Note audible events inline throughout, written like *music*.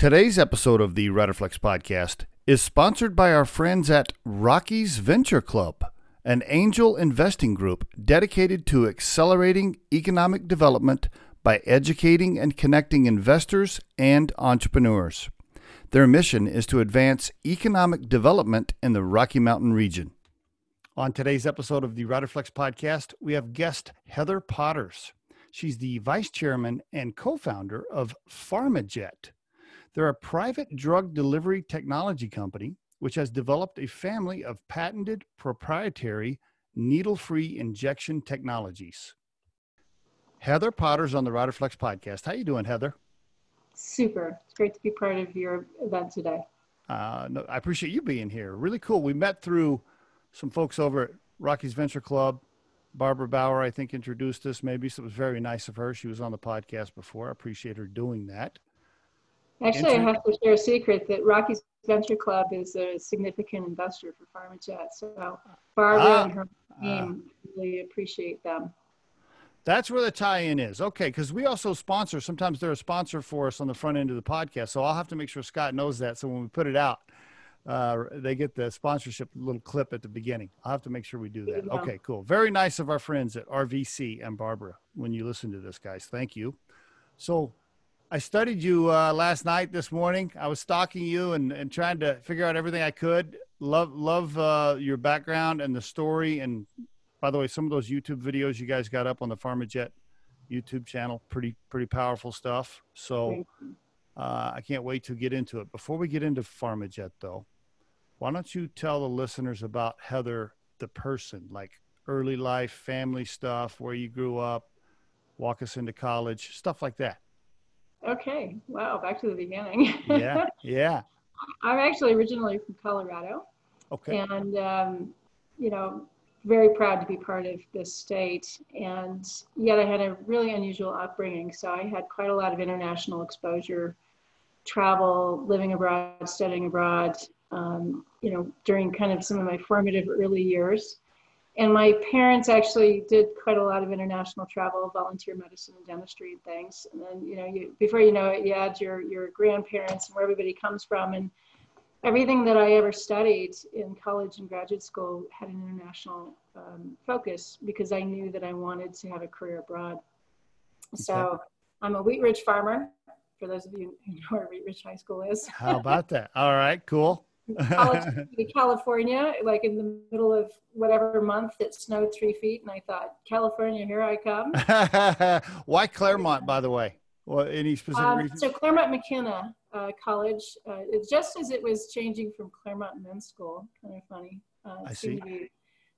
Today's episode of the Riderflex podcast is sponsored by our friends at Rockies Venture Club, an angel investing group dedicated to accelerating economic development by educating and connecting investors and entrepreneurs. Their mission is to advance economic development in the Rocky Mountain region. On today's episode of the Riderflex podcast, we have guest Heather Potters. She's the vice chairman and co founder of PharmaJet. They're a private drug delivery technology company which has developed a family of patented proprietary needle free injection technologies. Heather Potters on the Riderflex podcast. How you doing, Heather? Super. It's great to be part of your event today. Uh, no, I appreciate you being here. Really cool. We met through some folks over at Rockies Venture Club. Barbara Bauer, I think, introduced us. Maybe so it was very nice of her. She was on the podcast before. I appreciate her doing that. Actually, I have to share a secret that Rockies Venture Club is a significant investor for PharmaJet. So Barbara ah, and her team ah. really appreciate them. That's where the tie-in is. Okay, because we also sponsor. Sometimes they're a sponsor for us on the front end of the podcast. So I'll have to make sure Scott knows that. So when we put it out, uh, they get the sponsorship little clip at the beginning. I'll have to make sure we do that. Okay, cool. Very nice of our friends at RVC and Barbara when you listen to this, guys. Thank you. So I studied you uh, last night, this morning. I was stalking you and, and trying to figure out everything I could. Love love uh, your background and the story. And by the way, some of those YouTube videos you guys got up on the PharmaJet YouTube channel, pretty pretty powerful stuff. So uh, I can't wait to get into it. Before we get into PharmaJet, though, why don't you tell the listeners about Heather, the person, like early life, family stuff, where you grew up, walk us into college, stuff like that. Okay. Wow. Back to the beginning. yeah. Yeah. *laughs* I'm actually originally from Colorado. Okay. And, um, you know, very proud to be part of this state. And yet I had a really unusual upbringing. So I had quite a lot of international exposure, travel, living abroad, studying abroad, um, you know, during kind of some of my formative early years and my parents actually did quite a lot of international travel, volunteer medicine and dentistry and things. And then, you know, you, before you know it, you add your, your grandparents and where everybody comes from. And everything that I ever studied in college and graduate school had an international um, focus because I knew that I wanted to have a career abroad. Okay. So I'm a wheat ridge farmer, for those of you who know where Wheat Ridge High School is. How about that? All right, cool. California, like in the middle of whatever month it snowed three feet, and I thought, California, here I come. *laughs* Why Claremont, by the way? Well, any specific um, reason? So Claremont McKenna uh, College, uh, it, just as it was changing from Claremont Men's School, kind of funny. Uh, I see.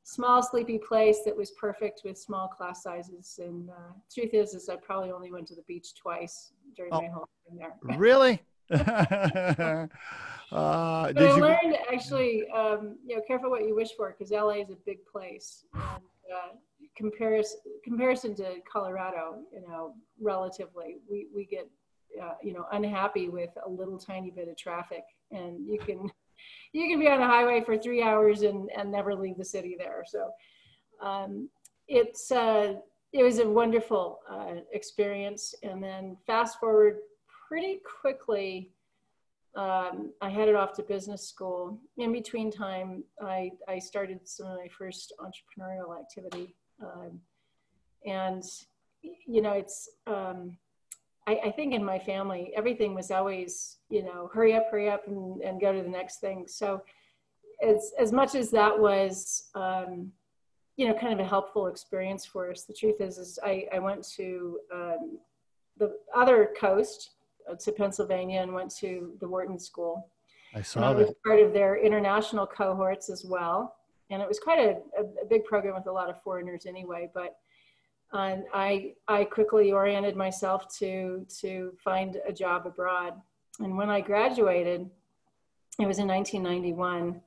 small, sleepy place that was perfect with small class sizes. And uh, truth is, is I probably only went to the beach twice during oh, my whole time there. really? *laughs* *laughs* Uh, but I learned actually, um, you know, careful what you wish for because LA is a big place. And, uh, comparison comparison to Colorado, you know, relatively, we we get uh, you know unhappy with a little tiny bit of traffic, and you can *laughs* you can be on a highway for three hours and and never leave the city there. So um, it's uh, it was a wonderful uh, experience, and then fast forward pretty quickly um, I headed off to business school. In between time, I, I started some of my first entrepreneurial activity. Um, and, you know, it's, um, I, I, think in my family, everything was always, you know, hurry up, hurry up and, and go to the next thing. So as, as much as that was, um, you know, kind of a helpful experience for us, the truth is, is I, I went to um, the other coast to Pennsylvania and went to the Wharton School. I saw and I was that. part of their international cohorts as well. And it was quite a, a, a big program with a lot of foreigners anyway, but um, I, I quickly oriented myself to, to find a job abroad. And when I graduated, it was in 1991,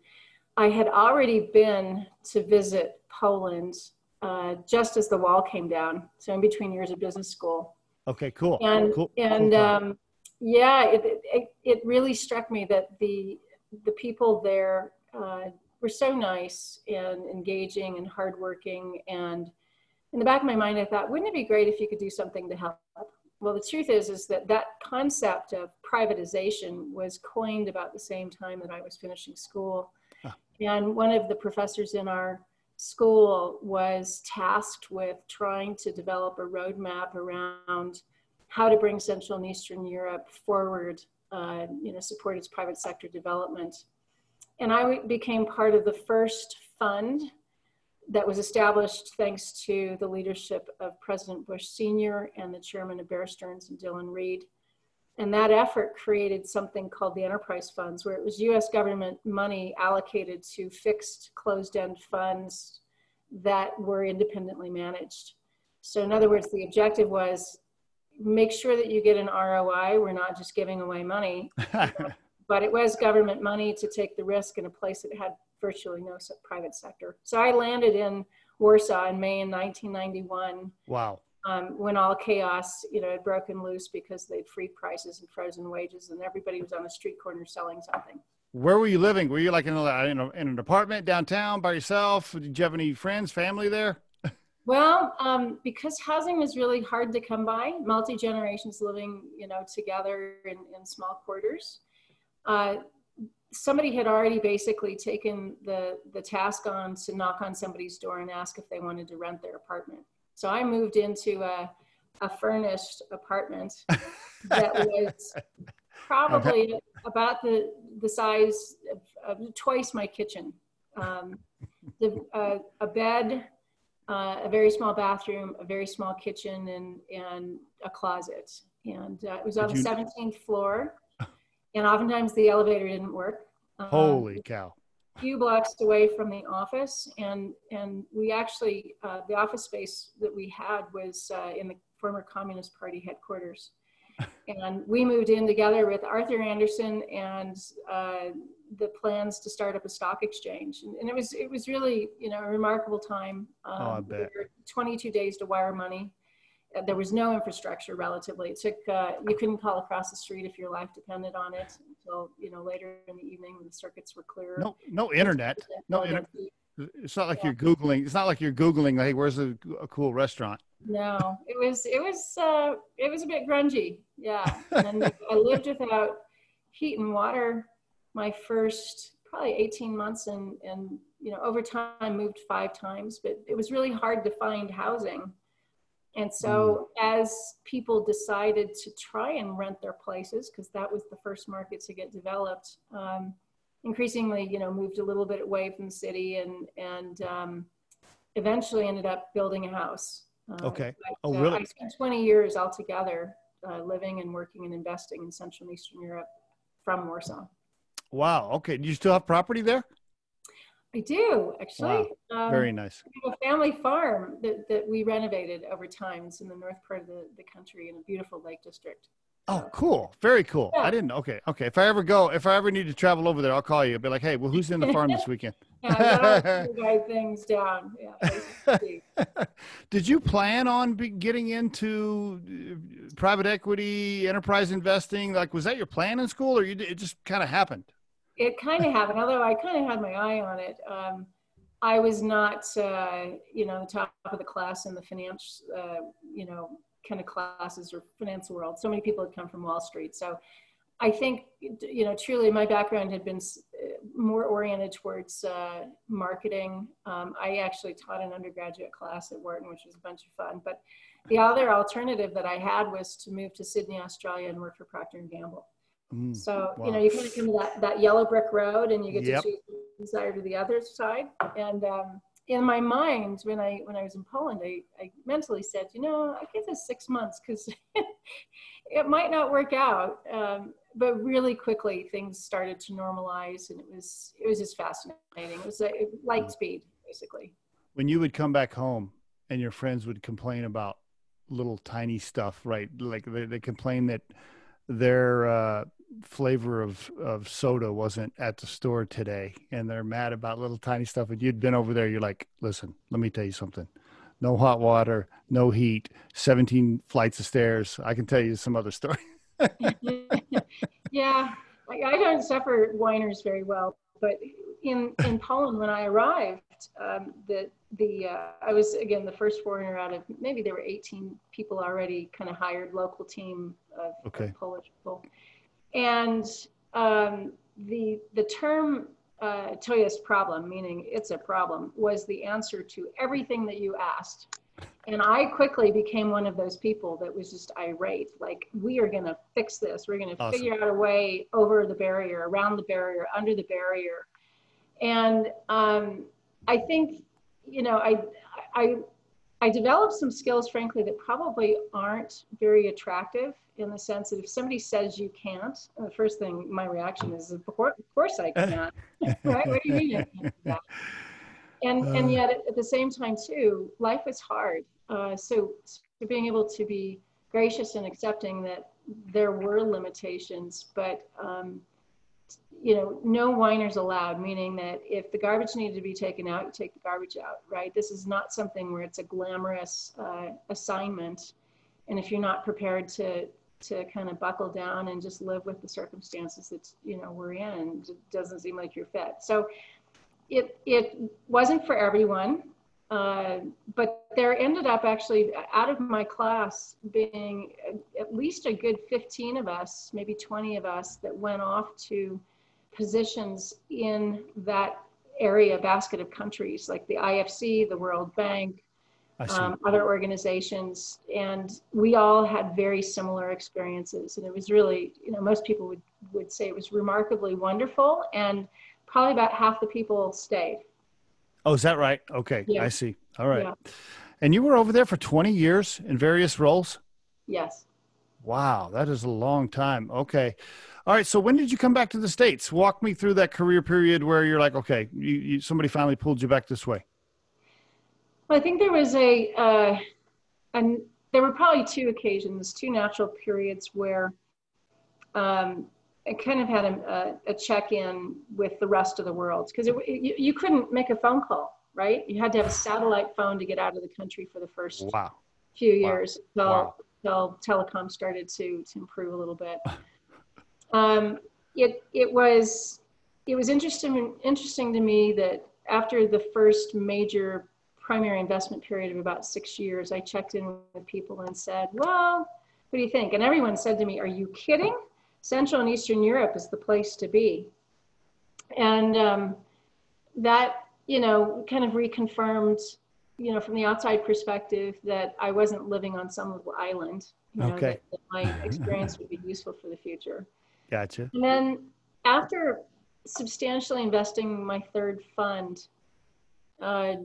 I had already been to visit Poland uh, just as the wall came down. So in between years of business school. Okay, cool. And, cool. and cool um, yeah, it, it, it really struck me that the, the people there uh, were so nice and engaging and hardworking. And in the back of my mind, I thought, wouldn't it be great if you could do something to help well, the truth is, is that that concept of privatization was coined about the same time that I was finishing school. Huh. And one of the professors in our school was tasked with trying to develop a roadmap around how to bring Central and Eastern Europe forward, uh, you know, support its private sector development. And I became part of the first fund that was established thanks to the leadership of President Bush Sr. and the chairman of Bear Stearns and Dillon Read. And that effort created something called the enterprise funds, where it was US government money allocated to fixed closed end funds that were independently managed. So, in other words, the objective was make sure that you get an ROI. We're not just giving away money, *laughs* but it was government money to take the risk in a place that had virtually no private sector. So I landed in Warsaw in May in 1991. Wow. Um, when all chaos, you know, had broken loose because they'd freed prices and frozen wages, and everybody was on the street corner selling something. Where were you living? Were you like in, a, in, a, in an apartment downtown by yourself? Did you have any friends, family there? Well, um, because housing is really hard to come by, multi generations living, you know, together in, in small quarters. Uh, somebody had already basically taken the, the task on to knock on somebody's door and ask if they wanted to rent their apartment. So I moved into a, a furnished apartment that *laughs* was probably okay. about the, the size of, of twice my kitchen. Um, the, uh, a bed, uh, a very small bathroom, a very small kitchen, and, and a closet. And uh, it was on the 17th floor and oftentimes the elevator didn't work. Um, Holy cow! A few blocks away from the office, and and we actually uh, the office space that we had was uh, in the former Communist Party headquarters, and we moved in together with Arthur Andersen and uh, the plans to start up a stock exchange, and, and, it was it was really you know a remarkable time. Um, oh, I um, bet. 22 days to wire money there was no infrastructure relatively. It took, uh, you couldn't call across the street if your life depended on it until, you know, later in the evening when the circuits were clear. No, no internet. No internet. It's not like yeah. you're Googling. It's not like you're Googling, hey, where's a, a cool restaurant? No, it was, it was, uh, it was a bit grungy. Yeah. *laughs* And I lived without heat and water my first probably 18 months and, and, you know, over time moved five times, but it was really hard to find housing and so, mm. as people decided to try and rent their places, because that was the first market to get developed, um, increasingly, you know, moved a little bit away from the city and and um, eventually ended up building a house. Uh, okay. But, oh, really? Uh, I spent 20 years altogether uh, living and working and investing in Central and Eastern Europe from Warsaw. Wow. Okay. Do you still have property there? I do actually. Wow. Um, Very nice. We have a family farm that, that we renovated over time. It's in the north part of the, the country in a beautiful lake district. Oh, cool. Very cool. Yeah. I didn't. Okay. Okay. If I ever go, if I ever need to travel over there, I'll call you. I'll be like, hey, well, who's in the farm this weekend? *laughs* yeah, *laughs* write things down. Yeah. *laughs* Did you plan on getting into uh, private equity, enterprise investing? Like, was that your plan in school or you, it just kind of happened? it kind of happened, although I kind of had my eye on it. Um, I was not, uh, you know, the top of the class in the finance, uh, you know, kind of classes or finance world. So many people had come from Wall Street. So I think, you know, truly my background had been more oriented towards uh, marketing. Um, I actually taught an undergraduate class at Wharton, which was a bunch of fun. But the other alternative that I had was to move to Sydney, Australia and work for Procter & Gamble. Mm, so, wow. you know, you kind of come to that, that yellow brick road and you get yep. to choose one side or the other side. And um, in my mind, when I, when I was in Poland, I, I mentally said, you know, I give this six months because *laughs* it might not work out. Um, but really quickly things started to normalize and it was, it was just fascinating. It was a, light mm. speed basically. When you would come back home and your friends would complain about little tiny stuff, right? Like they, they complain that their uh, flavor of, of soda wasn't at the store today and they're mad about little tiny stuff and you'd been over there you're like listen let me tell you something. No hot water no heat 17 flights of stairs. I can tell you some other story. *laughs* *laughs* Yeah I, I, don't suffer whiners very well but in in poland when i arrived um, the the uh, I was again the first foreigner out of maybe there were 18 people already kind of hired local team of, Okay. of Polish people, and um, the the term uh, to problem, meaning it's a problem, was the answer to everything that you asked. And I quickly became one of those people that was just irate. Like, we are going to fix this. We're going to Awesome. figure out a way over the barrier, around the barrier, under the barrier. And um, I think, you know, I, I, I developed some skills, frankly, that probably aren't very attractive in the sense that if somebody says you can't, the first thing my reaction is, of course, of course I can't. *laughs* right? What do you mean? I can't do that? And and Uh. yet at, at the same time too, life is hard. Uh, so, so being able to be gracious and accepting that there were limitations, but um, you know, no whiners allowed. Meaning that if the garbage needed to be taken out, you take the garbage out. Right? This is not something where it's a glamorous uh, assignment, and if you're not prepared to to kind of buckle down and just live with the circumstances that you know we're in, it doesn't seem like you're fit. So it it wasn't for everyone, uh, but there ended up actually out of my class being at least a good 15 of us, maybe 20 of us that went off to positions in that area basket of countries like the IFC, the World Bank. Um, other organizations, and we all had very similar experiences. And it was really, you know, most people would, would say it was remarkably wonderful, and probably about half the people stayed. oh, is that right? Okay. Yeah. I see. All right. Yeah. And you were over there for 20 years in various roles? Yes. Wow, that is a long time. Okay. All right. So when did you come back to the States? Walk me through that career period where you're like, okay, you, you somebody finally pulled you back this way. Well, I think there was a, uh, and there were probably two occasions, two natural periods where um, I kind of had a, a, check-in with the rest of the world because you, you couldn't make a phone call, right? You had to have a satellite phone to get out of the country for the first Wow. few Wow. years until, Wow. until telecom started to, to improve a little bit. *laughs* Um, it, it was, it was interesting, interesting to me that after the first major primary investment period of about six years, I checked in with people and said, well, what do you think? And everyone said to me, are you kidding? Central and Eastern Europe is the place to be. And um, that, you know, kind of reconfirmed you know, from the outside perspective, that I wasn't living on some little island. You know, Okay. that, that my *laughs* experience would be useful for the future. Gotcha. And then after substantially investing my third fund, uh,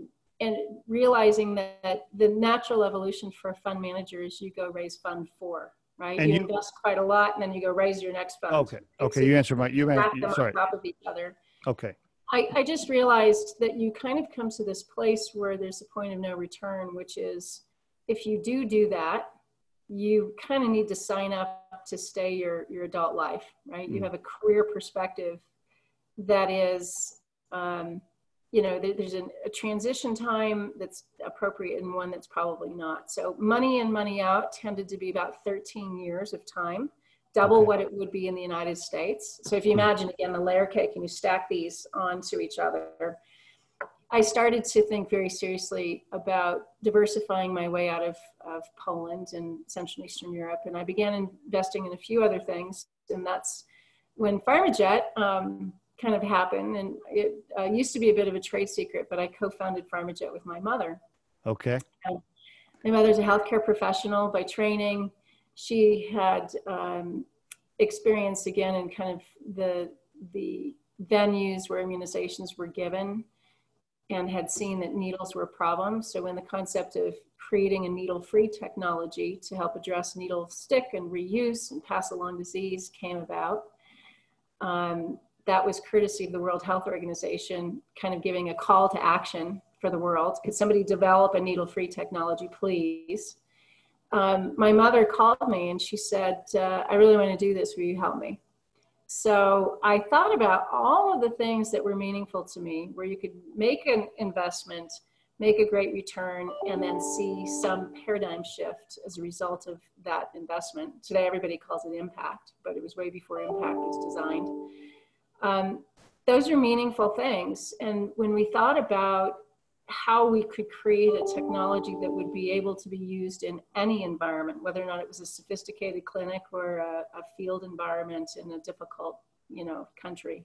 and realizing that the natural evolution for a fund manager is you go raise fund four, right? And you, you- invest quite a lot, and then you go raise your next fund. Okay. Okay. So You answered my, you, them sorry. on top of each other. Okay. I, I just realized that you kind of come to this place where there's a point of no return, which is if you do do that, you kind of need to sign up to stay your, your adult life, right? You Mm. have a career perspective that is, um, you know, there, there's an, a transition time that's appropriate and one that's probably not. So money in, money out tended to be about 13 years of time double Okay. what it would be in the United States. So if you imagine again the layer cake and you stack these onto each other, I started to think very seriously about diversifying my way out of, of Poland and Central and Eastern Europe. And I began investing in a few other things. And that's when PharmaJet um, kind of happened. And it uh, used to be a bit of a trade secret, but I co-founded PharmaJet with my mother. Okay. My mother's a healthcare professional by training. She had um, experience again in kind of the the venues where immunizations were given, and had seen that needles were a problem. So when the concept of creating a needle-free technology to help address needle stick and reuse and pass along disease came about, um, that was courtesy of the World Health Organization, kind of giving a call to action for the world. Could somebody develop a needle-free technology, please? Um, my mother called me and she said, uh, I really want to do this. Will you help me? So I thought about all of the things that were meaningful to me, where you could make an investment, make a great return, and then see some paradigm shift as a result of that investment. Today, everybody calls it impact, but it was way before impact was designed. Um, those are meaningful things. And when we thought about how we could create a technology that would be able to be used in any environment, whether or not it was a sophisticated clinic or a, a field environment in a difficult, you know, country.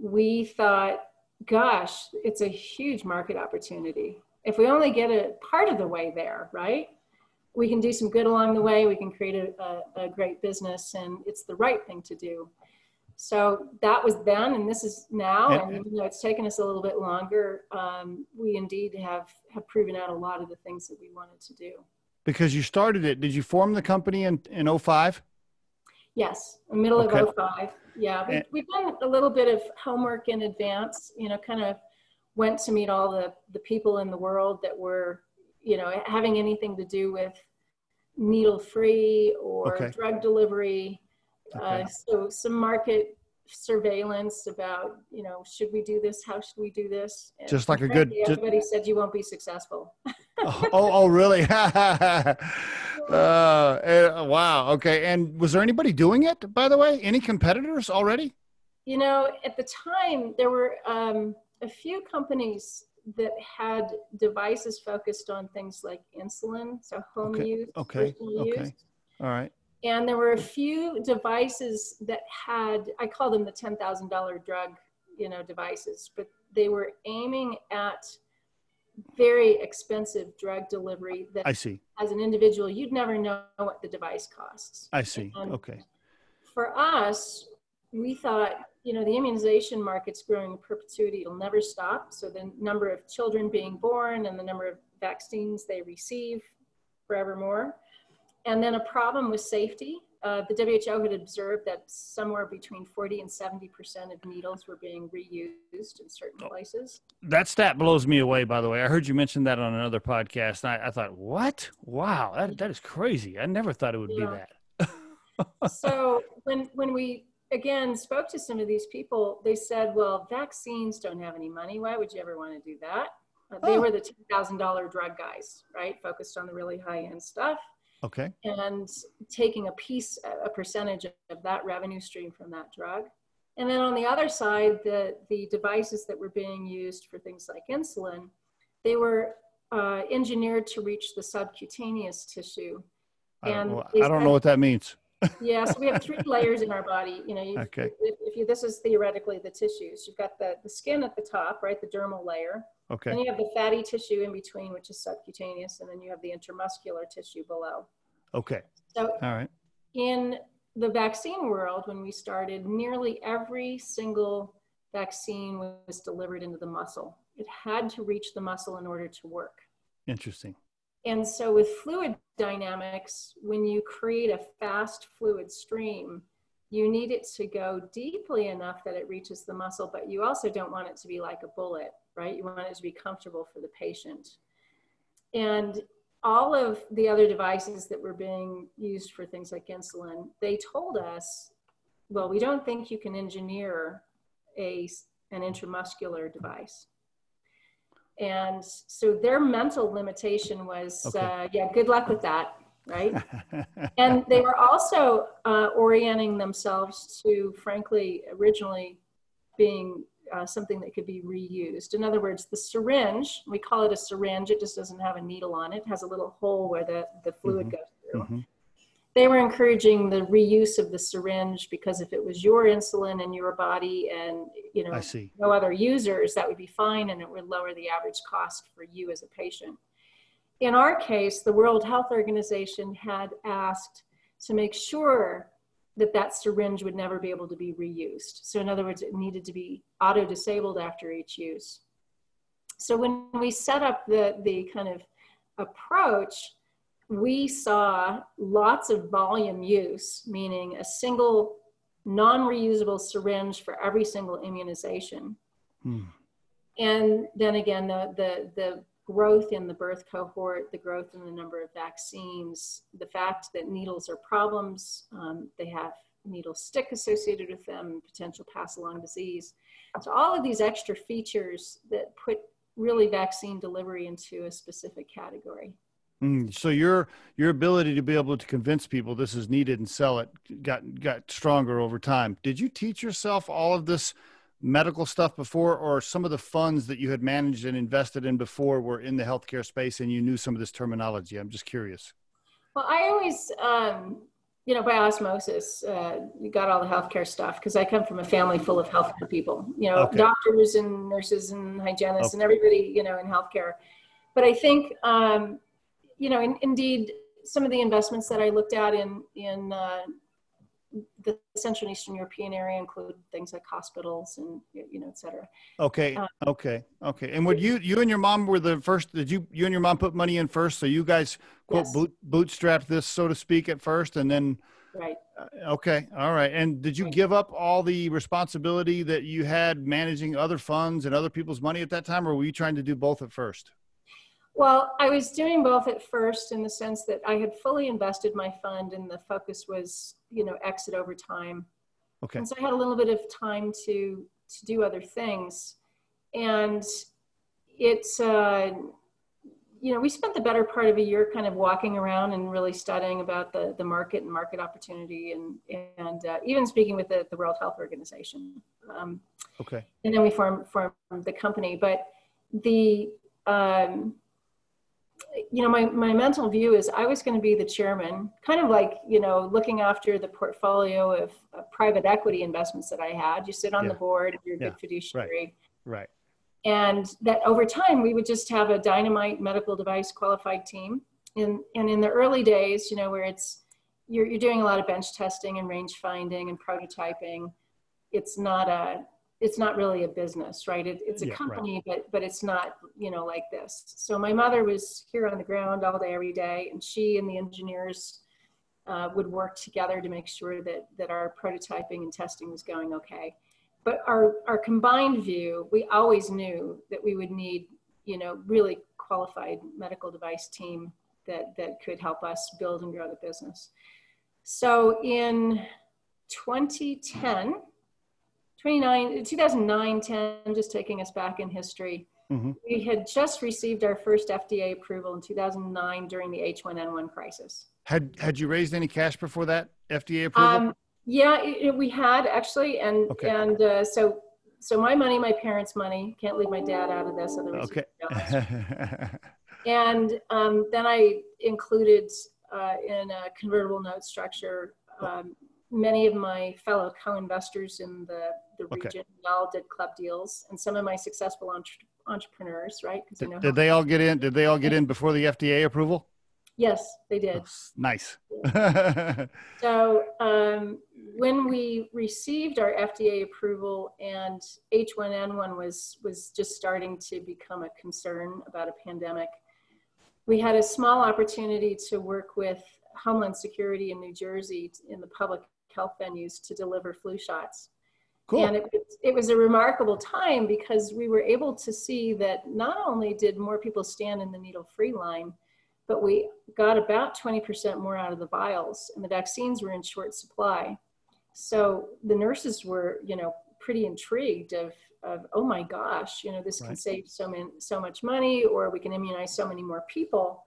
We thought, gosh, it's a huge market opportunity. If we only get a part of the way there, right? We can do some good along the way. We can create a, a, a great business, and it's the right thing to do. So that was then, and this is now, and, and you know, it's taken us a little bit longer. Um, we indeed have have proven out a lot of the things that we wanted to do. Because you started it, did you form the company in in 05? Yes, in middle okay. of 05. Yeah, we, we've done a little bit of homework in advance. You know, kind of went to meet all the the people in the world that were, you know, having anything to do with needle free or okay. drug delivery Okay. Uh, so some market surveillance about, you know, should we do this? How should we do this? And just like a good. Everybody just, said you won't be successful. *laughs* oh, oh, oh, really? *laughs* *laughs* uh, uh, wow. Okay. And was there anybody doing it, by the way? Any competitors already? You know, at the time, there were um, a few companies that had devices focused on things like insulin, so home okay. use. Okay. Okay. Use. All right and there were a few devices that had i call them the $10000 drug you know devices but they were aiming at very expensive drug delivery that i see. as an individual you'd never know what the device costs. I see. And okay. for us we thought you know the immunization market's growing in perpetuity it'll never stop. So the number of children being born and the number of vaccines they receive forevermore and then a problem with safety. Uh, the WHO had observed that somewhere between 40 and 70% of needles were being reused in certain oh. places. That stat blows me away, by the way. I heard you mention that on another podcast. And I, I thought, what? Wow, that, that is crazy. I never thought it would yeah. be that. so when, when we, again, spoke to some of these people, they said, well, vaccines don't have any money. Why would you ever want to do that? Uh, they oh. were the $10,000 drug guys, right? Focused on the really high end stuff. Okay. And taking a piece, a percentage of that revenue stream from that drug. And then on the other side, the, the devices that were being used for things like insulin, they were uh, engineered to reach the subcutaneous tissue. And I don't, I don't know what that means. *laughs* yeah, so we have three *laughs* layers in our body. You know, you, okay. if, if, you this is theoretically the tissues. You've got the, the skin at the top, right, the dermal layer. Okay. Then you have the fatty tissue in between, which is subcutaneous, and then you have the intramuscular tissue below. Okay. So, all right. In the vaccine world, when we started, nearly every single vaccine was delivered into the muscle. It had to reach the muscle in order to work. Interesting. And so, with fluid dynamics, when you create a fast fluid stream, you need it to go deeply enough that it reaches the muscle, but you also don't want it to be like a bullet, right? You want it to be comfortable for the patient. And all of the other devices that were being used for things like insulin, they told us, well, we don't think you can engineer a, an intramuscular device. And so their mental limitation was, okay. uh, yeah, good luck with that right? *laughs* and they were also uh, orienting themselves to, frankly, originally being uh, something that could be reused. In other words, the syringe, we call it a syringe, it just doesn't have a needle on it, it has a little hole where the, the fluid mm-hmm. goes through. Mm-hmm. They were encouraging the reuse of the syringe because if it was your insulin in your body and you know no other users, that would be fine and it would lower the average cost for you as a patient in our case, the World Health Organization had asked to make sure that that syringe would never be able to be reused. So in other words, it needed to be auto-disabled after each use. So when we set up the, the kind of approach, we saw lots of volume use, meaning a single non-reusable syringe for every single immunization. Hmm. And then again, the, the, the growth in the birth cohort, the growth in the number of vaccines, the fact that needles are problems, um, they have needle stick associated with them, potential pass along disease. So all of these extra features that put really vaccine delivery into a specific category. Mm, so your your ability to be able to convince people this is needed and sell it got got stronger over time. Did you teach yourself all of this medical stuff before, or some of the funds that you had managed and invested in before were in the healthcare space and you knew some of this terminology? I'm just curious. Well, I always, um, you know, by osmosis, uh, got all the healthcare stuff because I come from a family full of healthcare people, you know, okay. doctors and nurses and hygienists okay. and everybody, you know, in healthcare. But I think, um, you know, in, indeed, some of the investments that I looked at in in uh, the Central and Eastern European area include things like hospitals and you know, et cetera. Okay, um, okay, okay. And would you you and your mom were the first? Did you you and your mom put money in first? So you guys quote yes. boot, bootstrapped this, so to speak, at first, and then. Right. Uh, okay. All right. And did you right. give up all the responsibility that you had managing other funds and other people's money at that time, or were you trying to do both at first? Well, I was doing both at first in the sense that I had fully invested my fund and the focus was, you know, exit over time. Okay. And so I had a little bit of time to to do other things. And it's uh you know, we spent the better part of a year kind of walking around and really studying about the, the market and market opportunity and, and uh, even speaking with the, the World Health Organization. Um, okay. And then we formed, formed the company. But the, um, you know, my, my mental view is I was going to be the chairman, kind of like, you know, looking after the portfolio of, uh, private equity investments that I had. You sit on yeah. the board, you're a yeah. good fiduciary. Right. right. And that over time, we would just have a dynamite medical device qualified team. And, and in the early days, you know, where it's, you're, you're doing a lot of bench testing and range finding and prototyping. It's not a, it's not really a business, right? It, it's a yeah, company, right. but but it's not, you know, like this. So my mother was here on the ground all day, every day, and she and the engineers uh, would work together to make sure that that our prototyping and testing was going okay. But our our combined view, we always knew that we would need, you know, really qualified medical device team that that could help us build and grow the business. So in 2010 29, 2009, 10, just taking us back in history. Mm-hmm. We had just received our first FDA approval in 2009 during the H1N1 crisis. Had had you raised any cash before that FDA approval? Um, yeah, it, it, we had actually, and okay. and uh, so so my money, my parents' money. Can't leave my dad out of this, otherwise. Okay. *laughs* and um, then I included uh, in a convertible note structure um, many of my fellow co-investors in the, the okay. region we all did club deals and some of my successful entre- entrepreneurs right? Did, did they all get in did they all get in *laughs* before the fda approval? Yes they did. Nice. *laughs* So um, when we received our fda approval and h1n1 was was just starting to become a concern about a pandemic we had a small opportunity to work with Homeland Security in New Jersey in the public health venues to deliver flu shots. Cool. And it, it was a remarkable time because we were able to see that not only did more people stand in the needle free line, but we got about 20% more out of the vials and the vaccines were in short supply. So the nurses were, you know, pretty intrigued of, of oh my gosh, you know, this right. can save so, many, so much money or we can immunize so many more people.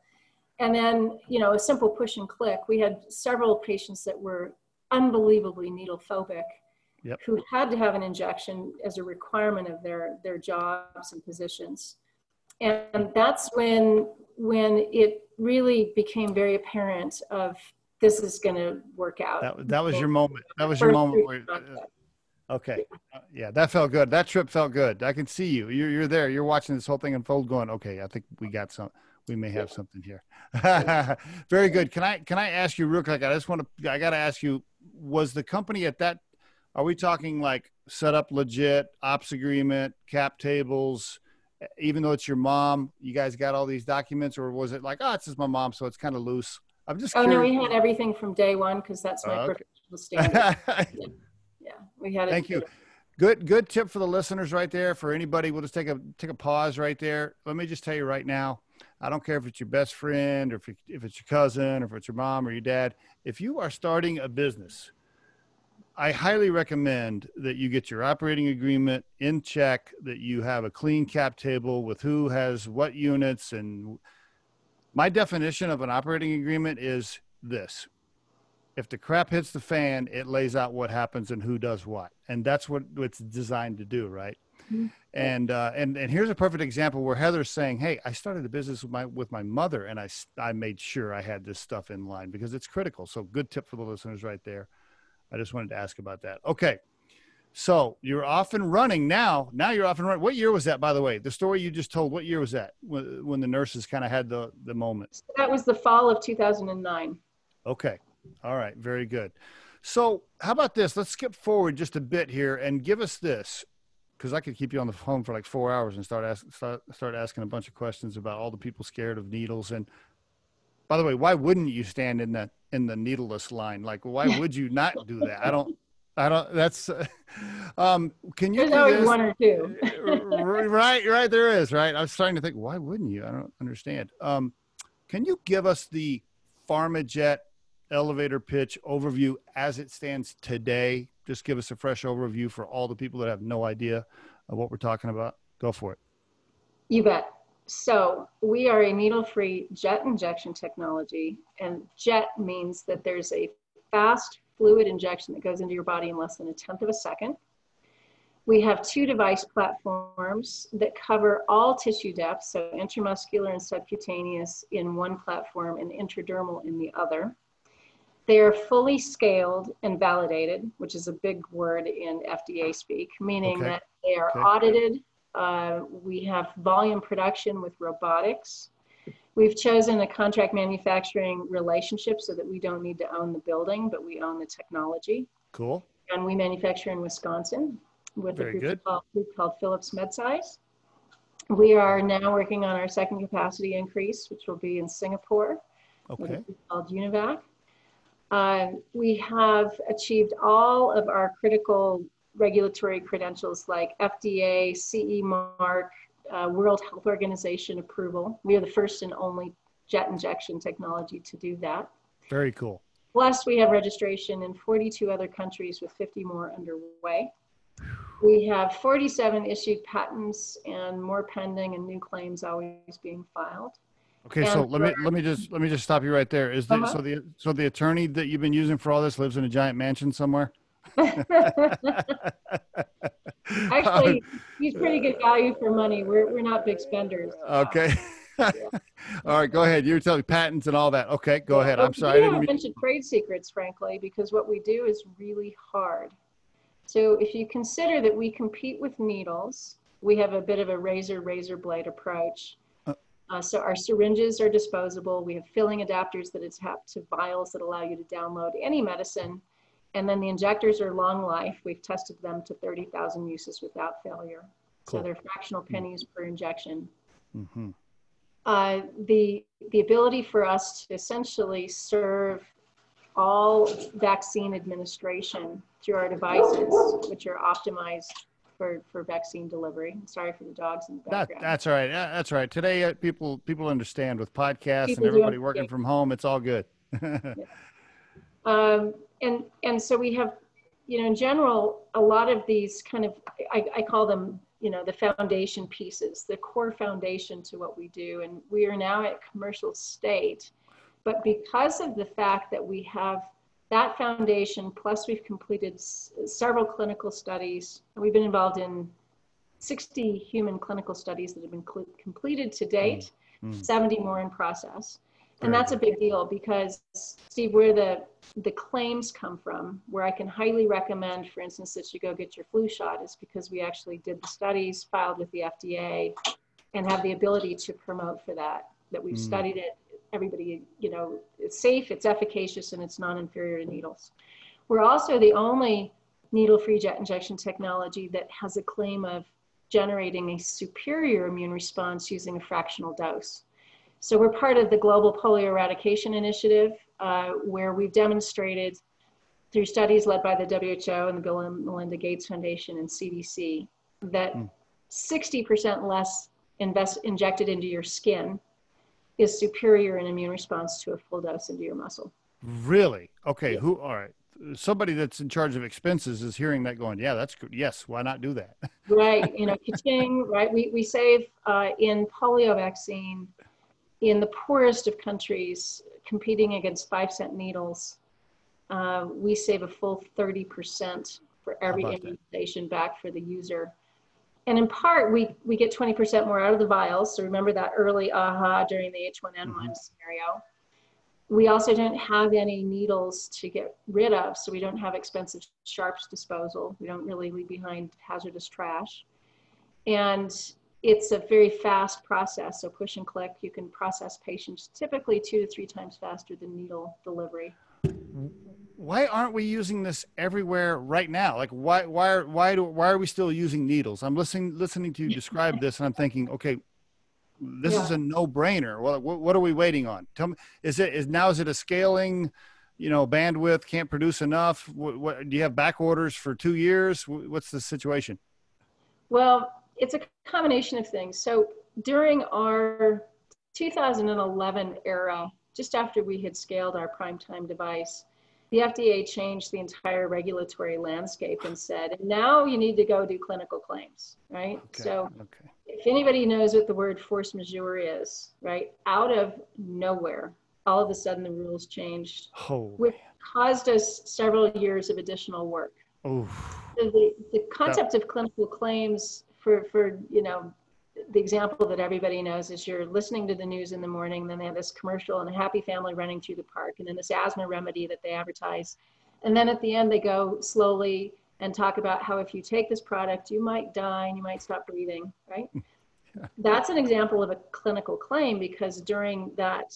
And then, you know, a simple push and click. We had several patients that were unbelievably needle phobic yep. who had to have an injection as a requirement of their, their jobs and positions. And that's when, when it really became very apparent of this is going to work out. That, that was your moment. That was your moment. Where, uh, okay. Uh, yeah, that felt good. That trip felt good. I can see you. You're, you're there. You're watching this whole thing unfold going, okay, I think we got some, we may have something here. *laughs* Very good. Can I, can I ask you real quick? I just want to, I got to ask you, was the company at that are we talking like set up legit ops agreement cap tables even though it's your mom you guys got all these documents or was it like oh it's just my mom so it's kind of loose i'm just oh curious. no we had everything from day one because that's my okay. professional standard *laughs* yeah. yeah. we had it thank you good good tip for the listeners right there for anybody we'll just take a take a pause right there let me just tell you right now I don't care if it's your best friend or if, if it's your cousin or if it's your mom or your dad. If you are starting a business, I highly recommend that you get your operating agreement in check, that you have a clean cap table with who has what units. And my definition of an operating agreement is this if the crap hits the fan, it lays out what happens and who does what, and that's what it's designed to do, right? Mm-hmm. And uh, and and here's a perfect example where Heather's saying, "Hey, I started a business with my with my mother, and I I made sure I had this stuff in line because it's critical." So, good tip for the listeners right there. I just wanted to ask about that. Okay, so you're off and running now. Now you're off and running. What year was that, by the way? The story you just told. What year was that when, when the nurses kind of had the the moment? That was the fall of 2009. Okay, all right, very good. So how about this? Let's skip forward just a bit here and give us this because I could keep you on the phone for like four hours and start ask, start start asking a bunch of questions about all the people scared of needles. And by the way, why wouldn't you stand in that in the needleless line? Like, why would you not do that? I don't. I don't. That's. *laughs* Um, can you? There's always one or two. right, right. There is. Right. I was starting to think, why wouldn't you? I don't understand. Um, can you give us the PharmaJet elevator pitch overview as it stands today? Just give us a fresh overview for all the people that have no idea of what we're talking about. Go for it. You bet. So we are a needle-free jet injection technology, and jet means that there's a fast fluid injection that goes into your body in less than a tenth of a second. We have two device platforms that cover all tissue depths, so intramuscular and subcutaneous in one platform and intradermal in the other. They are fully scaled and validated, which is a big word in FDA speak, meaning okay. that they are okay. audited. Uh, we have volume production with robotics. We've chosen a contract manufacturing relationship so that we don't need to own the building, but we own the technology. Cool. And we manufacture in Wisconsin with Very a group called, group called Phillips-Medisize. We are now working on our second capacity increase, which will be in Singapore. Okay. Called Univac. Um, we have achieved all of our critical regulatory credentials like FDA, CE mark, uh, World Health Organization approval. We are the first and only jet injection technology to do that. Very cool. Plus, we have registration in 42 other countries with 50 more underway. We have 47 issued patents and more pending and new claims always being filed. Okay, so let me let me just let me just stop you right there. Is the, uh-huh. so the so the attorney that you've been using for all this lives in a giant mansion somewhere? *laughs* Actually, he's pretty good value for money. We're we're not big spenders. Okay. *laughs* all right, go ahead. You're telling patents and all that. Okay, go ahead. I'm sorry. We have a bunch of trade secrets, frankly, because what we do is really hard. So if you consider that we compete with needles, we have a bit of a razor razor blade approach uh, so our syringes are disposable. We have filling adapters that attach to vials that allow you to download any medicine. And then the injectors are long life. We've tested them to 30,000 uses without failure. Cool. So they're fractional mm-hmm. pennies per injection. Mm-hmm. Uh, the, the ability for us to essentially serve all vaccine administration through our devices, which are optimized for, for vaccine delivery. Sorry for the dogs in the background. That, that's all right. That's all right. Today, uh, people people understand with podcasts people and everybody working from home. It's all good. *laughs* yeah. um, and and so we have, you know, in general, a lot of these kind of I, I call them you know the foundation pieces, the core foundation to what we do, and we are now at commercial state. But because of the fact that we have that foundation, plus we've completed several clinical studies. We've been involved in 60 human clinical studies that have been completed to date, mm. Mm. 70 more in process. And that's a big deal because, Steve, where the, the claims come from, where I can highly recommend, for instance, that you go get your flu shot, is because we actually did the studies, filed with the FDA, and have the ability to promote for that, that we've mm. studied it everybody, you know, it's safe, it's efficacious, and it's non-inferior to needles. We're also the only needle-free jet injection technology that has a claim of generating a superior immune response using a fractional dose. So we're part of the Global Polio Eradication Initiative, uh, where we've demonstrated through studies led by the WHO and the Bill and Melinda Gates Foundation and CDC that 60% hmm. less invest, injected into your skin is superior in immune response to a full dose into your muscle. Really? Okay. Yeah. Who? All right. Somebody that's in charge of expenses is hearing that, going, "Yeah, that's good. Yes, why not do that?" *laughs* right. You know, ka right? We we save uh, in polio vaccine in the poorest of countries, competing against five cent needles. uh, we save a full 30% for every about that? immunization back for the user. And in part, we, we get 20% more out of the vials. So remember that early aha during the H1N1 Mhm. scenario. We also don't have any needles to get rid of, so we don't have expensive sharps disposal. We don't really leave behind hazardous trash. And it's a very fast process. So push and click, you can process patients typically two to three times faster than needle delivery. Why aren't we using this everywhere right now? Like why why are why do why are we still using needles? I'm listening listening to you describe this and I'm thinking, okay, this is a no-brainer. Well, what, what are we waiting on? Tell me, is it is now is it a scaling, you know, bandwidth can't produce enough? What, what do you have back orders for 2 years? What's the situation? Well, it's a combination of things. So during our 2011 era, just after we had scaled our primetime device, the FDA changed the entire regulatory landscape and said, now you need to go do clinical claims, right? Okay. So okay. if anybody knows what the word force majeure is, right, out of nowhere, all of a sudden the rules changed, Oh. which caused us several years of additional work. Oh. So the, the concept of clinical claims for, for, you know, the example that everybody knows is you're listening to the news in the morning, then they have this commercial and a happy family running through the park, and then this asthma remedy that they advertise. And then at the end, they go slowly and talk about how if you take this product, you might die and you might stop breathing, right? *laughs* That's an example of a clinical claim because during that,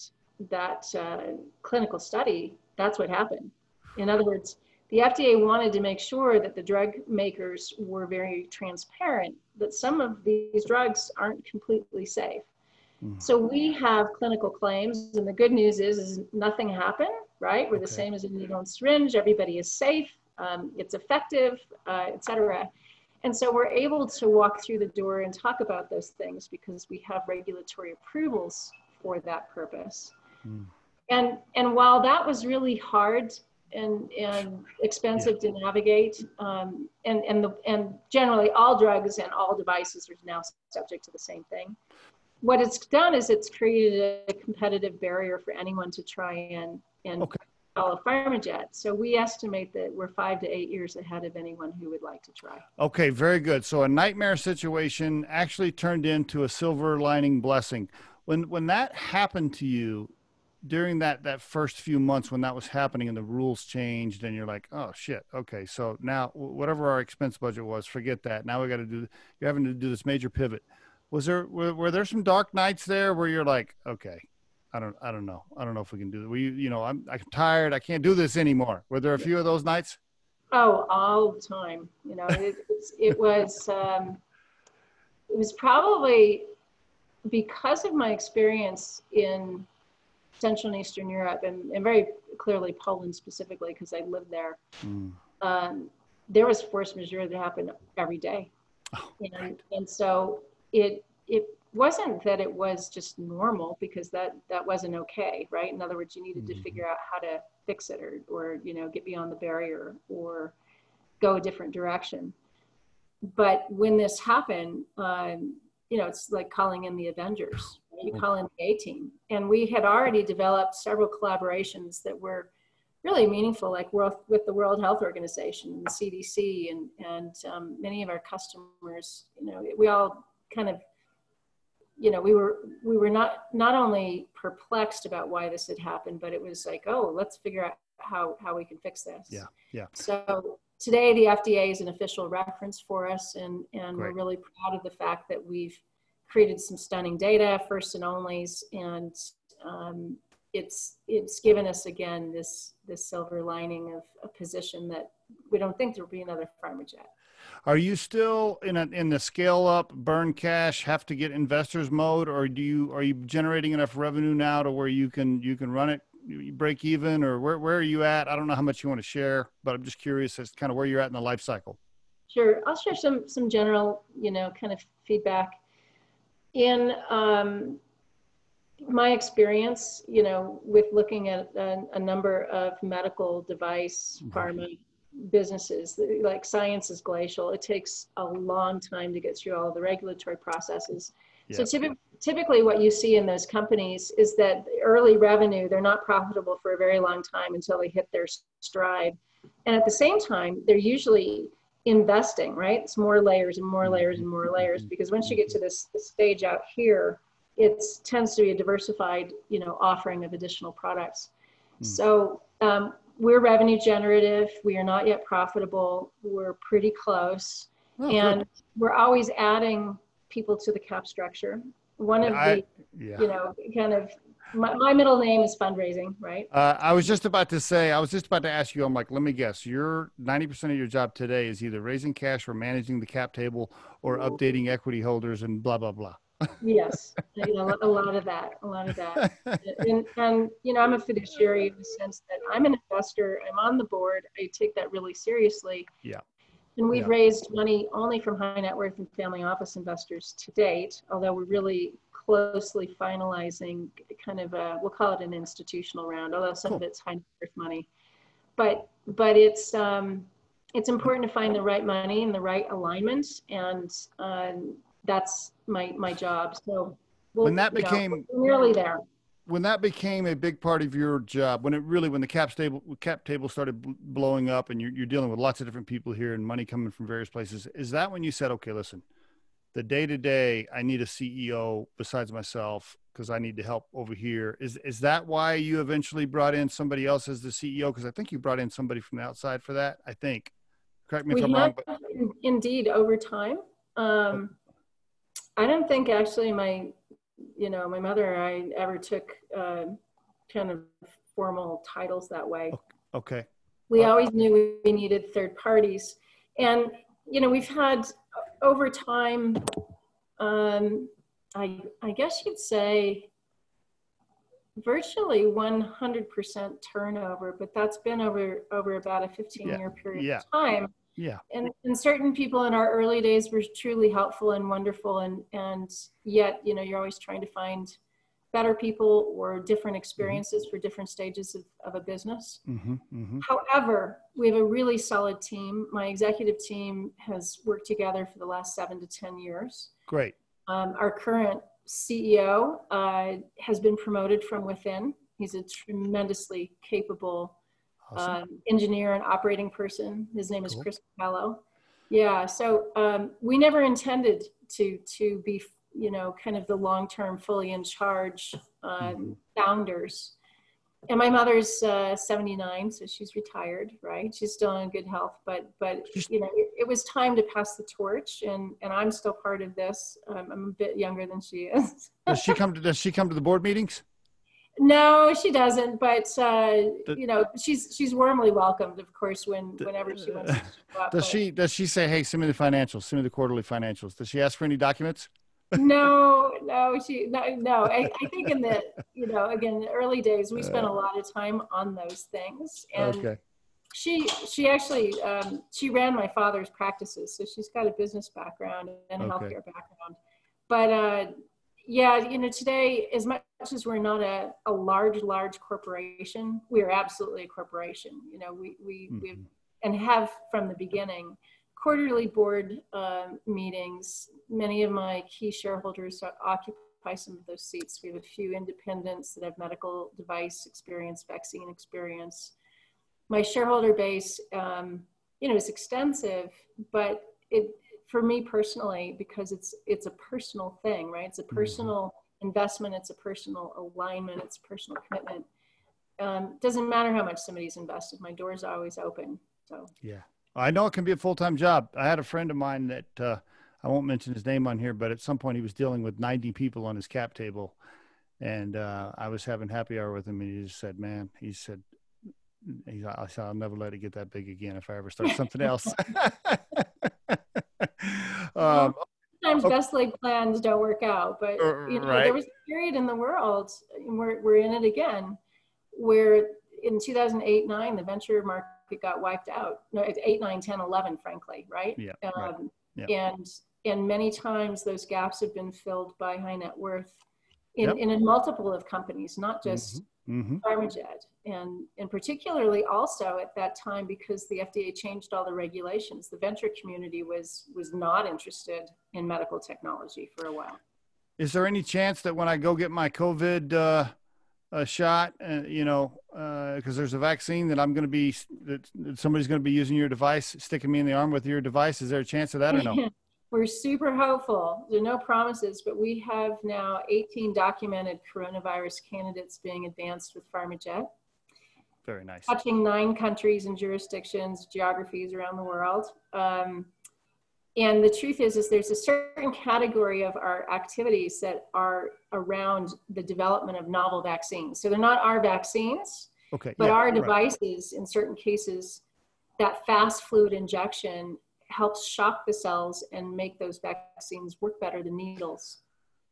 that uh, clinical study, that's what happened. In other words, the FDA wanted to make sure that the drug makers were very transparent that some of these drugs aren't completely safe. Mhm. So we have clinical claims, and the good news is, is nothing happened, right? We're the same as a needle and syringe. Everybody is safe. Um, it's effective, uh, et cetera. And so we're able to walk through the door and talk about those things because we have regulatory approvals for that purpose. Mm. And and while that was really hard and and expensive to navigate, um, and and the and generally all drugs and all devices are now subject to the same thing. What it's done is it's created a competitive barrier for anyone to try and and Okay. follow PharmaJet. So we estimate that we're five to eight years ahead of anyone who would like to try. Okay, very good. So a nightmare situation actually turned into a silver lining blessing. When when that happened to you during that that first few months when that was happening and the rules changed and you're like, "Oh shit. Okay, so now whatever our expense budget was, forget that. Now we got to do you're having to do this major pivot." Was there were, were there some dark nights there where you're like, "Okay, I don't I don't know. I don't know if we can do it. We you know, I'm I'm tired. I can't do this anymore." Were there a few of those nights? Oh, all the time. You know, it, it was um, it was probably because of my experience in Central and Eastern Europe, and, and very clearly Poland specifically, because I lived there. Mm. Um, there was force majeure that happened every day, Oh, and right. and so it it wasn't that it was just normal because that that wasn't okay, right? In other words, you needed Mhm. to figure out how to fix it or or you know get beyond the barrier or go a different direction. But when this happened, um, you know, it's like calling in the Avengers. You call in the A team, and we had already developed several collaborations that were really meaningful, like with the World Health Organization and the CDC, and and um, many of our customers. You know, we all kind of, you know, we were we were not not only perplexed about why this had happened, but it was like, oh, let's figure out how how we can fix this. Yeah, yeah. So today the FDA is an official reference for us, and and we're really proud of the fact that we've created some stunning data, first and onlys, and um, it's it's given us again this this silver lining of a position that we don't think there'll be another PharmaJet. Are you still in a, in the scale up, burn cash, have to get investors mode, or do you are you generating enough revenue now to where you can you can run it, break even, or where where are you at? I don't know how much you want to share, but I'm just curious as to kind of where you're at in the life cycle. Sure, I'll share some some general, you know, kind of feedback. In um, my experience, you know, with looking at a, a number of medical device Mhm. pharma businesses, like science is glacial. It takes a long time to get through all the regulatory processes. So Yeah. typically, what you see in those companies is that early revenue, they're not profitable for a very long time until they hit their stride. And at the same time, they're usually investing, right? It's more layers and more layers and more layers because once you get to this, this stage out here, it tends to be a diversified, you know, offering of additional products. Hmm. So um, we're revenue generative. We are not yet profitable. We're pretty close Oh, good. and we're always adding people to the cap structure. One of I- the, yeah. you know, kind of, my, my middle name is fundraising, right? Uh, I was just about to say, I was just about to ask you, I'm like, let me guess, your 90% of your job today is either raising cash or managing the cap table or updating equity holders and blah, blah, blah. *laughs* Yes, you know, a lot of that, a lot of that. *laughs* And, and, you know, I'm a fiduciary in the sense that I'm an investor, I'm on the board, I take that really seriously. Yeah. And we've Yeah. raised money only from high net worth and family office investors to date, although we're really closely finalizing kind of a, we'll call it an institutional round, although some of it's high net worth money. But, but it's, um, it's important to find the right money and the right alignment, and, um, that's my, my job, so. we'll- When that know, became- we're Nearly there. When that became a big part of your job, when it really, when the cap table, cap table started blowing up and you're, you're dealing with lots of different people here and money coming from various places, is that when you said, okay, listen, the day to day, I need a CEO besides myself because I need to help over here. Is, is that why you eventually brought in somebody else as the CEO? Because I think you brought in somebody from the outside for that. I think. Correct me if I'm wrong, but indeed over time. Um, I don't think actually my, you know, my mother and I ever took uh, kind of formal titles that way. okay. We always knew we needed third parties. And, you know, we've had over time, um, I, I guess you'd say virtually 100% turnover, but that's been over, over about a 15 year period yeah. of time Yeah. and, and certain people in our early days were truly helpful and wonderful and and yet you know you're always trying to find better people or different experiences for different stages of, of a business Mm-hmm, mm-hmm. however we have a really solid team my executive team has worked together for the last seven to ten years Great. um, our current ceo uh, has been promoted from within he's a tremendously capable Awesome. um, engineer and operating person. His name is Chris Cappello. Yeah, so um, we never intended to to be, you know, kind of the long term, fully in charge um, Mhm. founders. And my mother's uh, 79, so she's retired, right? She's still in good health, but but you know, it, it was time to pass the torch, and and I'm still part of this. Um, I'm a bit younger than she is. does she *laughs* come to, does she come to the board meetings? No, she doesn't. But uh, The- you know, she's she's warmly welcomed, of course, when The- whenever she wants to. *laughs* Does but- she, does she say, Hey, send me the financials, send me the quarterly financials? Does she ask for any documents? No, *laughs* no, she no, no. I, I think in the you know again the early days we spent a lot of time on those things, and Okay. she she actually um, she ran my father's practices, so she's got a business background and a Okay. healthcare background. But uh, yeah, you know, today as much as we're not a, a large large corporation, we are absolutely a corporation. You know, we we we Mhm. and have from the beginning quarterly board um, meetings. Many of my key shareholders occupy some of those seats. We have a few independents that have medical device experience, vaccine experience. My shareholder base, um, you know, is extensive, but it, for me personally, because it's it's a personal thing, right? It's a personal investment, it's a personal alignment, it's a personal commitment. Um, doesn't matter how much somebody's invested. My door's always open. So Yeah. I know it can be a full time job. I had a friend of mine that uh, I won't mention his name on here, but at some point he was dealing with 90 people on his cap table. And uh, I was having happy hour with him, and he just said, Man, he said, he, I said, I'll never let it get that big again if I ever start something else. *laughs* *laughs* *laughs* um, sometimes Okay. best laid plans don't work out but you know right. there was a period in the world and we're, we're in it again where in 2008 9 the venture market got wiped out no it's 8 9 10 11 frankly right Yeah, right. um, Yeah. and and many times those gaps have been filled by high net worth in, Yep. in a multiple of companies not just mhm. PharmaJet, and and particularly also at that time because the FDA changed all the regulations, the venture community was was not interested in medical technology for a while. is there any chance that when I go get my COVID uh, uh, shot, uh, you know, because there's a vaccine that I'm going to be that, that somebody's going to be using your device, sticking me in the arm with your device? Is there a chance of that or no? *laughs* We're super hopeful. There are no promises, but we have now 18 documented coronavirus candidates being advanced with PharmaJet. Very nice. Touching nine countries and jurisdictions, geographies around the world. Um, and the truth is, is there's a certain category of our activities that are around the development of novel vaccines. So they're not our vaccines, okay, but yeah, our right. devices, in certain cases, that fast fluid injection helps shock the cells and make those vaccines work better than needles.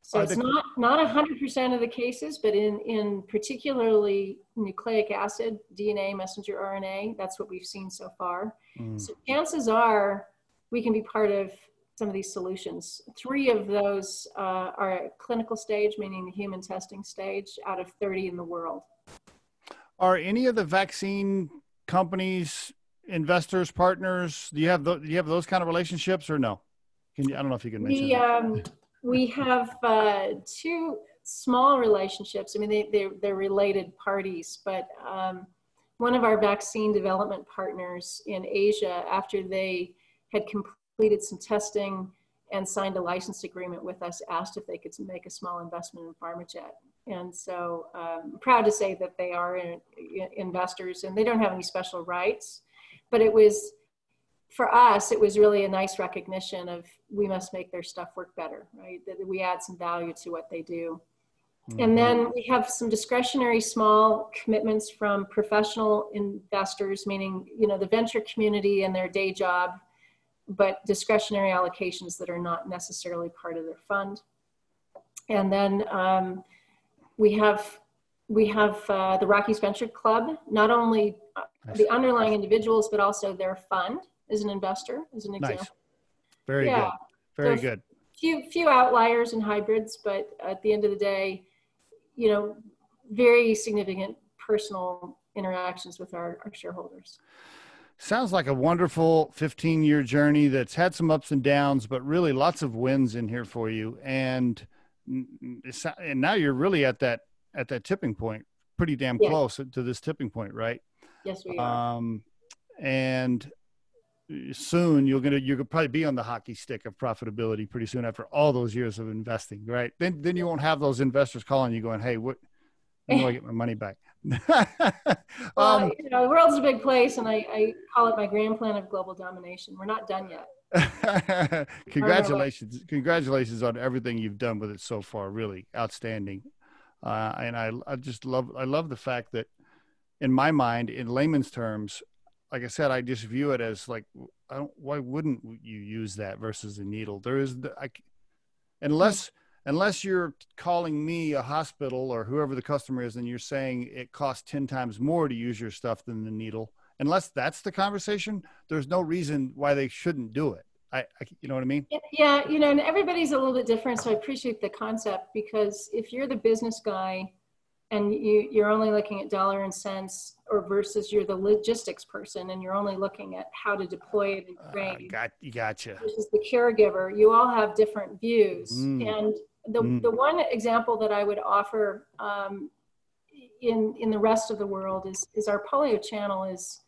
So it's the- not not 100% of the cases, but in in particularly nucleic acid, DNA, messenger RNA, that's what we've seen so far. Mm. So chances are we can be part of some of these solutions. Three of those uh, are at clinical stage, meaning the human testing stage, out of 30 in the world. Are any of the vaccine companies investors, partners? Do you have tho- do you have those kind of relationships or no? Can you, I don't know if you can mention. We um, we have uh, two small relationships. I mean, they they're, they're related parties, but um, one of our vaccine development partners in Asia, after they had completed some testing and signed a license agreement with us, asked if they could make a small investment in PharmaJet. And so, um, proud to say that they are in, investors, and they don't have any special rights, but it was for us, it was really a nice recognition of we must make their stuff work better, right? That we add some value to what they do. Mm-hmm. And then we have some discretionary small commitments from professional investors, meaning, you know, the venture community and their day job, but discretionary allocations that are not necessarily part of their fund. And then um, we have we have uh, the Rockies Venture Club, not only. The underlying individuals, but also their fund as an investor, as an example. Nice. Very Yeah. good. Very So- good. Few few outliers and hybrids, but at the end of the day, you know, very significant personal interactions with our, our shareholders. Sounds like a wonderful 15 year journey that's had some ups and downs, but really lots of wins in here for you. And, and now you're really at that, at that tipping point, pretty damn Yeah. close to this tipping point, right? Yes, we are. Um, and soon you're gonna you're gonna probably be on the hockey stick of profitability pretty soon after all those years of investing, right? Then then you won't have those investors calling you going, "Hey, what? When do I get my money back?" *laughs* well, um, you know, the world's a big place, and I, I call it my grand plan of global domination. We're not done yet. *laughs* congratulations congratulations on everything you've done with it so far really outstanding uh, and I, I just love i love the fact that in my mind in layman's terms like i said i just view it as like i don't why wouldn't you use that versus a needle? There is the, I, unless unless you're calling me a hospital or whoever the customer is and you're saying it costs 10 times more to use your stuff than the needle unless that's the conversation there's no reason why they shouldn't do it. I, I you know what i mean? Yeah, you know, and everybody's a little bit different, so I appreciate the concept because if you're the business guy and you, you're only looking at dollar and cents, or versus you're the logistics person and you're only looking at how to deploy it and uh, train, got you gotcha versus the caregiver, you all have different views. Mm. And the, Mm. the one example that I would offer um, in, in the rest of the world is, is our polio channel is,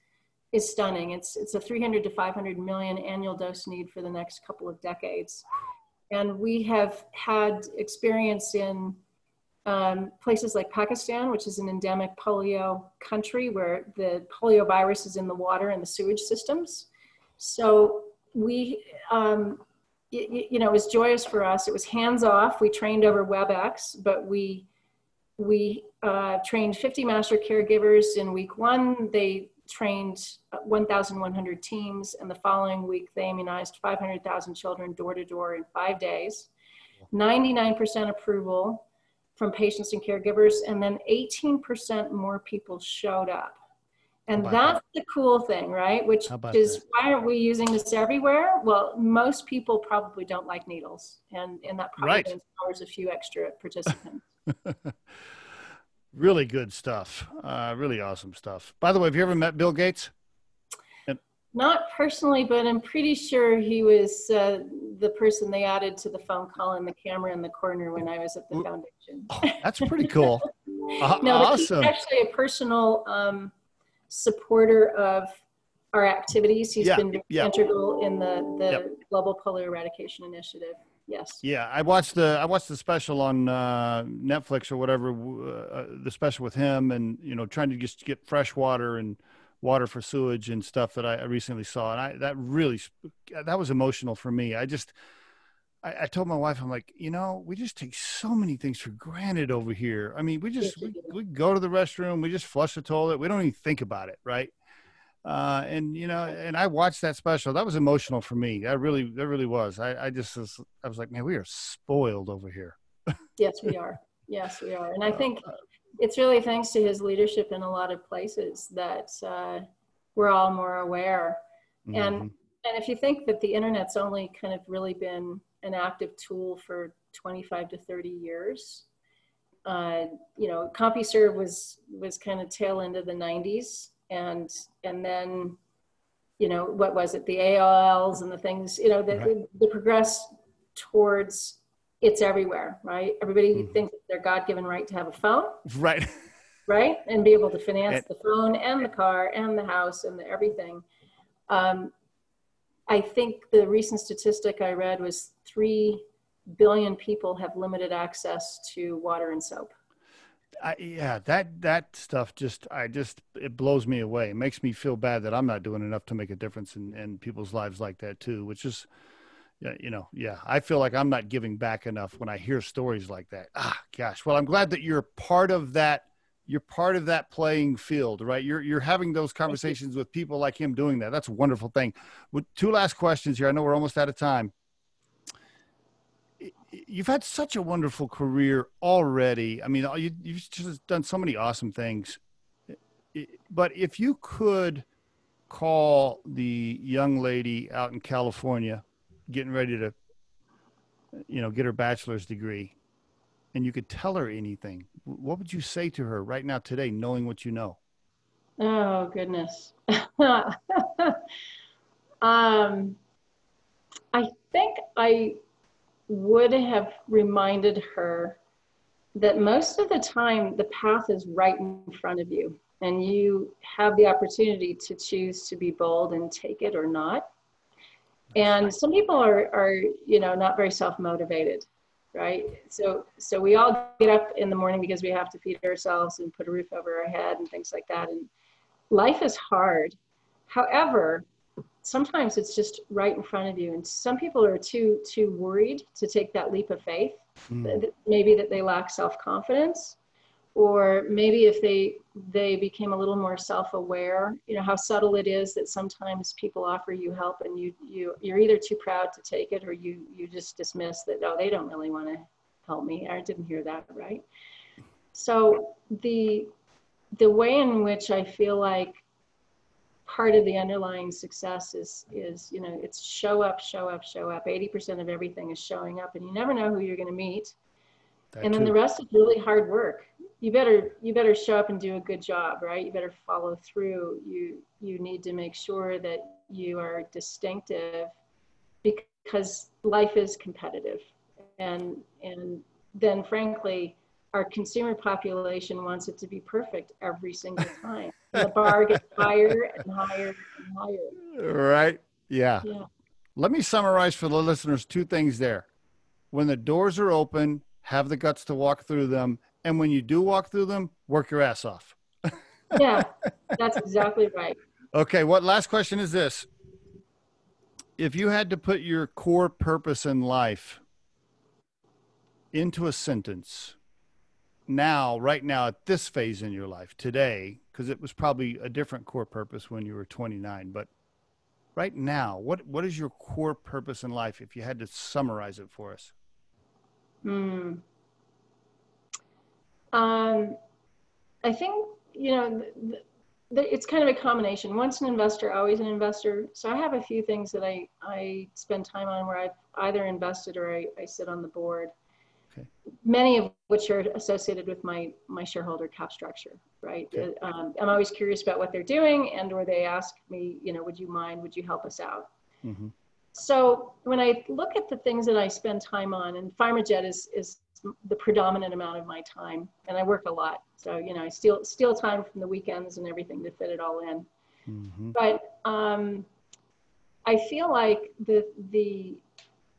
is stunning. It's, it's a 300 to 500 million annual dose need for the next couple of decades. And we have had experience in um, places like Pakistan, which is an endemic polio country where the polio virus is in the water and the sewage systems. So we, um, y- you know, it was joyous for us. It was hands off. We trained over WebEx, but we we uh, trained 50 master caregivers in week one. They trained uh, 1,100 teams, and the following week they immunized 500,000 children door to door in five days. 99% approval from patients and caregivers, and then 18% more people showed up. And that's the cool thing, right? Which is that? why aren't we using this everywhere? Well, most people probably don't like needles, and, and that probably Right. inspires a few extra participants. *laughs* really good stuff uh, really awesome stuff by the way have you ever met bill gates Not personally, but I'm pretty sure he was uh, the person they added to the phone call and the camera in the corner when I was at the foundation. Oh, that's pretty *laughs* cool. Uh, no, but he's actually a personal um, supporter of our activities. He's Yeah, been yeah. integral in the, the Yep. Global Polio Eradication Initiative. Yes. Yeah, I watched the I watched the special on uh, Netflix or whatever, uh, the special with him, and you know, trying to just get fresh water and water for sewage and stuff that I, recently saw, and I that really that was emotional for me. I just I, I told my wife, I'm like, you know, we just take so many things for granted over here. I mean, we just we we, go to the restroom, we just flush the toilet, we don't even think about it, right? Uh, and you know, and I watched that special. That was emotional for me. That really, that really was. I, I just was, I was like, man, we are spoiled over here. Yes, we are. Yes, we are. And I think *laughs* Uh, it's really thanks to his leadership in a lot of places that uh, we're all more aware. And Mhm. and if you think that the internet's only kind of really been an active tool for 25 to 30 years, uh, you know, CompuServe was was kind of tail end of the 90s, and and then, you know, what was it? The AOLs and the things, you know, that Right. the progress towards it's everywhere, right? Everybody Mhm. thinks it's their God-given right to have a phone right. *laughs* right? And be able to finance the phone and the car and the house and the everything. Um, I think the recent statistic I read was 3 billion people have limited access to water and soap. I, yeah, that that stuff just, I just, it blows me away. It makes me feel bad that I'm not doing enough to make a difference in, in people's lives like that too. Which is, you know, yeah, I feel like I'm not giving back enough when I hear stories like that. Ah, gosh. Well, I'm glad that you're part of that. You're part of that playing field, right? You're you're having those conversations with people like him doing that. That's a wonderful thing. With two last questions here. I know we're almost out of time. You've had such a wonderful career already. I mean, you, you've just done so many awesome things. But if you could call the young lady out in California getting ready to, you know, get her bachelor's degree, and you could tell her anything, what would you say to her right now today, knowing what you know? Oh goodness. *laughs* um, I think I would have reminded her that most of the time the path is right in front of you and you have the opportunity to choose to be bold and take it or not. And some people are, are you know, not very self-motivated, right? So, so we all get up in the morning because we have to feed ourselves and put a roof over our head and things like that. And life is hard. However, sometimes it's just right in front of you. And some people are too, too worried to take that leap of faith. Mm. Maybe that they lack self-confidence or maybe if they they became a little more self-aware you know how subtle it is that sometimes people offer you help and you you you're either too proud to take it or you you just dismiss that oh they don't really want to help me. I didn't hear that right? So the the way in which i feel like part of the underlying success is is you know it's show up show up show up. 80% of everything is showing up and you never know who you're going to meet. That and then the rest is really hard work you better you better show up and do a good job right you better follow through you you need to make sure that you are distinctive because life is competitive and and then frankly our consumer population wants it to be perfect every single *laughs* time the bar gets higher and higher and higher Right. Yeah. yeah Let me summarize for the listeners two things there. When the doors are open, have the guts to walk through them. And when you do walk through them, work your ass off. *laughs* yeah that's exactly right Okay. What last question is this? If you had to put your core purpose in life into a sentence now, right now, at this phase in your life today, because it was probably a different core purpose when you were 29, but right now, what, what is your core purpose in life if you had to summarize it for us? Hmm. Um, I think you know it's kind of a combination. Once an investor, always an investor. So I have a few things that I I spend time on where I've either invested or I, I sit on the board. Okay. Many of which are associated with my my shareholder cap structure, right? Okay. Uh, Um, I'm always curious about what they're doing, and or they ask me, you know, would you mind? Would you help us out? Mhm. so when I look at the things that I spend time on, and PharmaJet is is the predominant amount of my time, and I work a lot. So you know, I steal steal time from the weekends and everything to fit it all in. Mm-hmm. But um, I feel like the the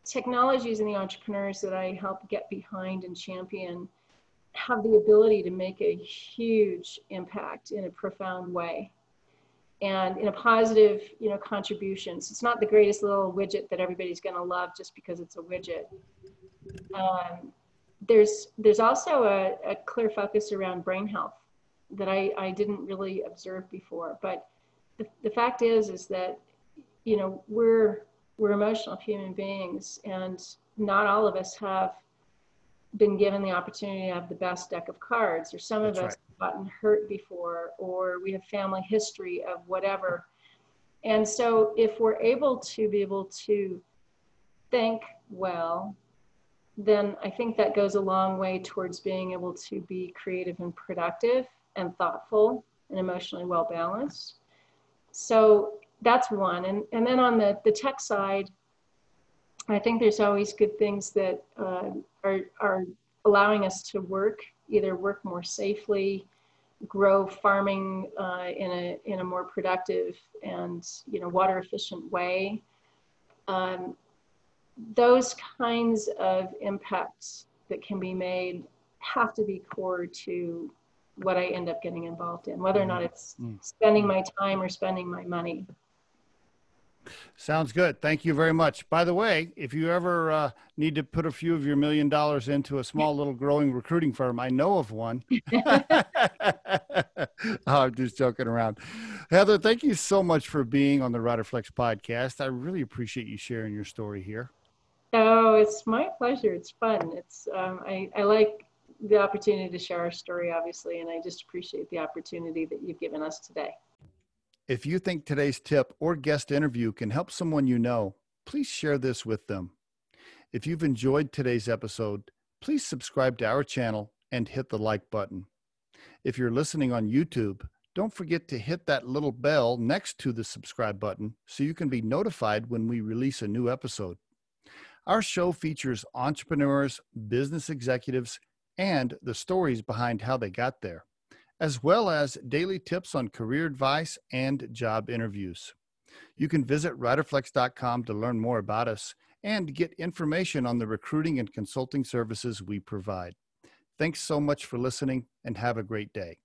technologies and the entrepreneurs that I help get behind and champion have the ability to make a huge impact in a profound way and in a positive you know contributions it's not the greatest little widget that everybody's going to love just because it's a widget um, there's there's also a, a, clear focus around brain health that I, I didn't really observe before but the, the fact is is that you know we're we're emotional human beings and not all of us have been given the opportunity to have the best deck of cards or some That's of us right. have gotten hurt before or we have family history of whatever and so if we're able to be able to think well then i think that goes a long way towards being able to be creative and productive and thoughtful and emotionally well balanced so that's one. And, and then on the, the tech side, I think there's always good things that uh, are, are allowing us to work, either work more safely, grow farming uh, in, a, in a more productive and you know, water efficient way. Um, those kinds of impacts that can be made have to be core to what I end up getting involved in, whether or not it's mm. spending my time or spending my money. Sounds good. Thank you very much. By the way, if you ever uh, need to put a few of your million dollars into a small little growing recruiting firm, I know of one. oh, *laughs* *laughs* I'm just joking around. Heather, thank you so much for being on the Riderflex podcast. I really appreciate you sharing your story here. Oh, it's my pleasure. It's fun. It's um, I, I like the opportunity to share our story, obviously, and I just appreciate the opportunity that you've given us today. If you think today's tip or guest interview can help someone you know, please share this with them. If you've enjoyed today's episode, please subscribe to our channel and hit the like button. If you're listening on YouTube, don't forget to hit that little bell next to the subscribe button so you can be notified when we release a new episode. Our show features entrepreneurs, business executives, and the stories behind how they got there as well as daily tips on career advice and job interviews. You can visit riderflex.com to learn more about us and get information on the recruiting and consulting services we provide. Thanks so much for listening and have a great day.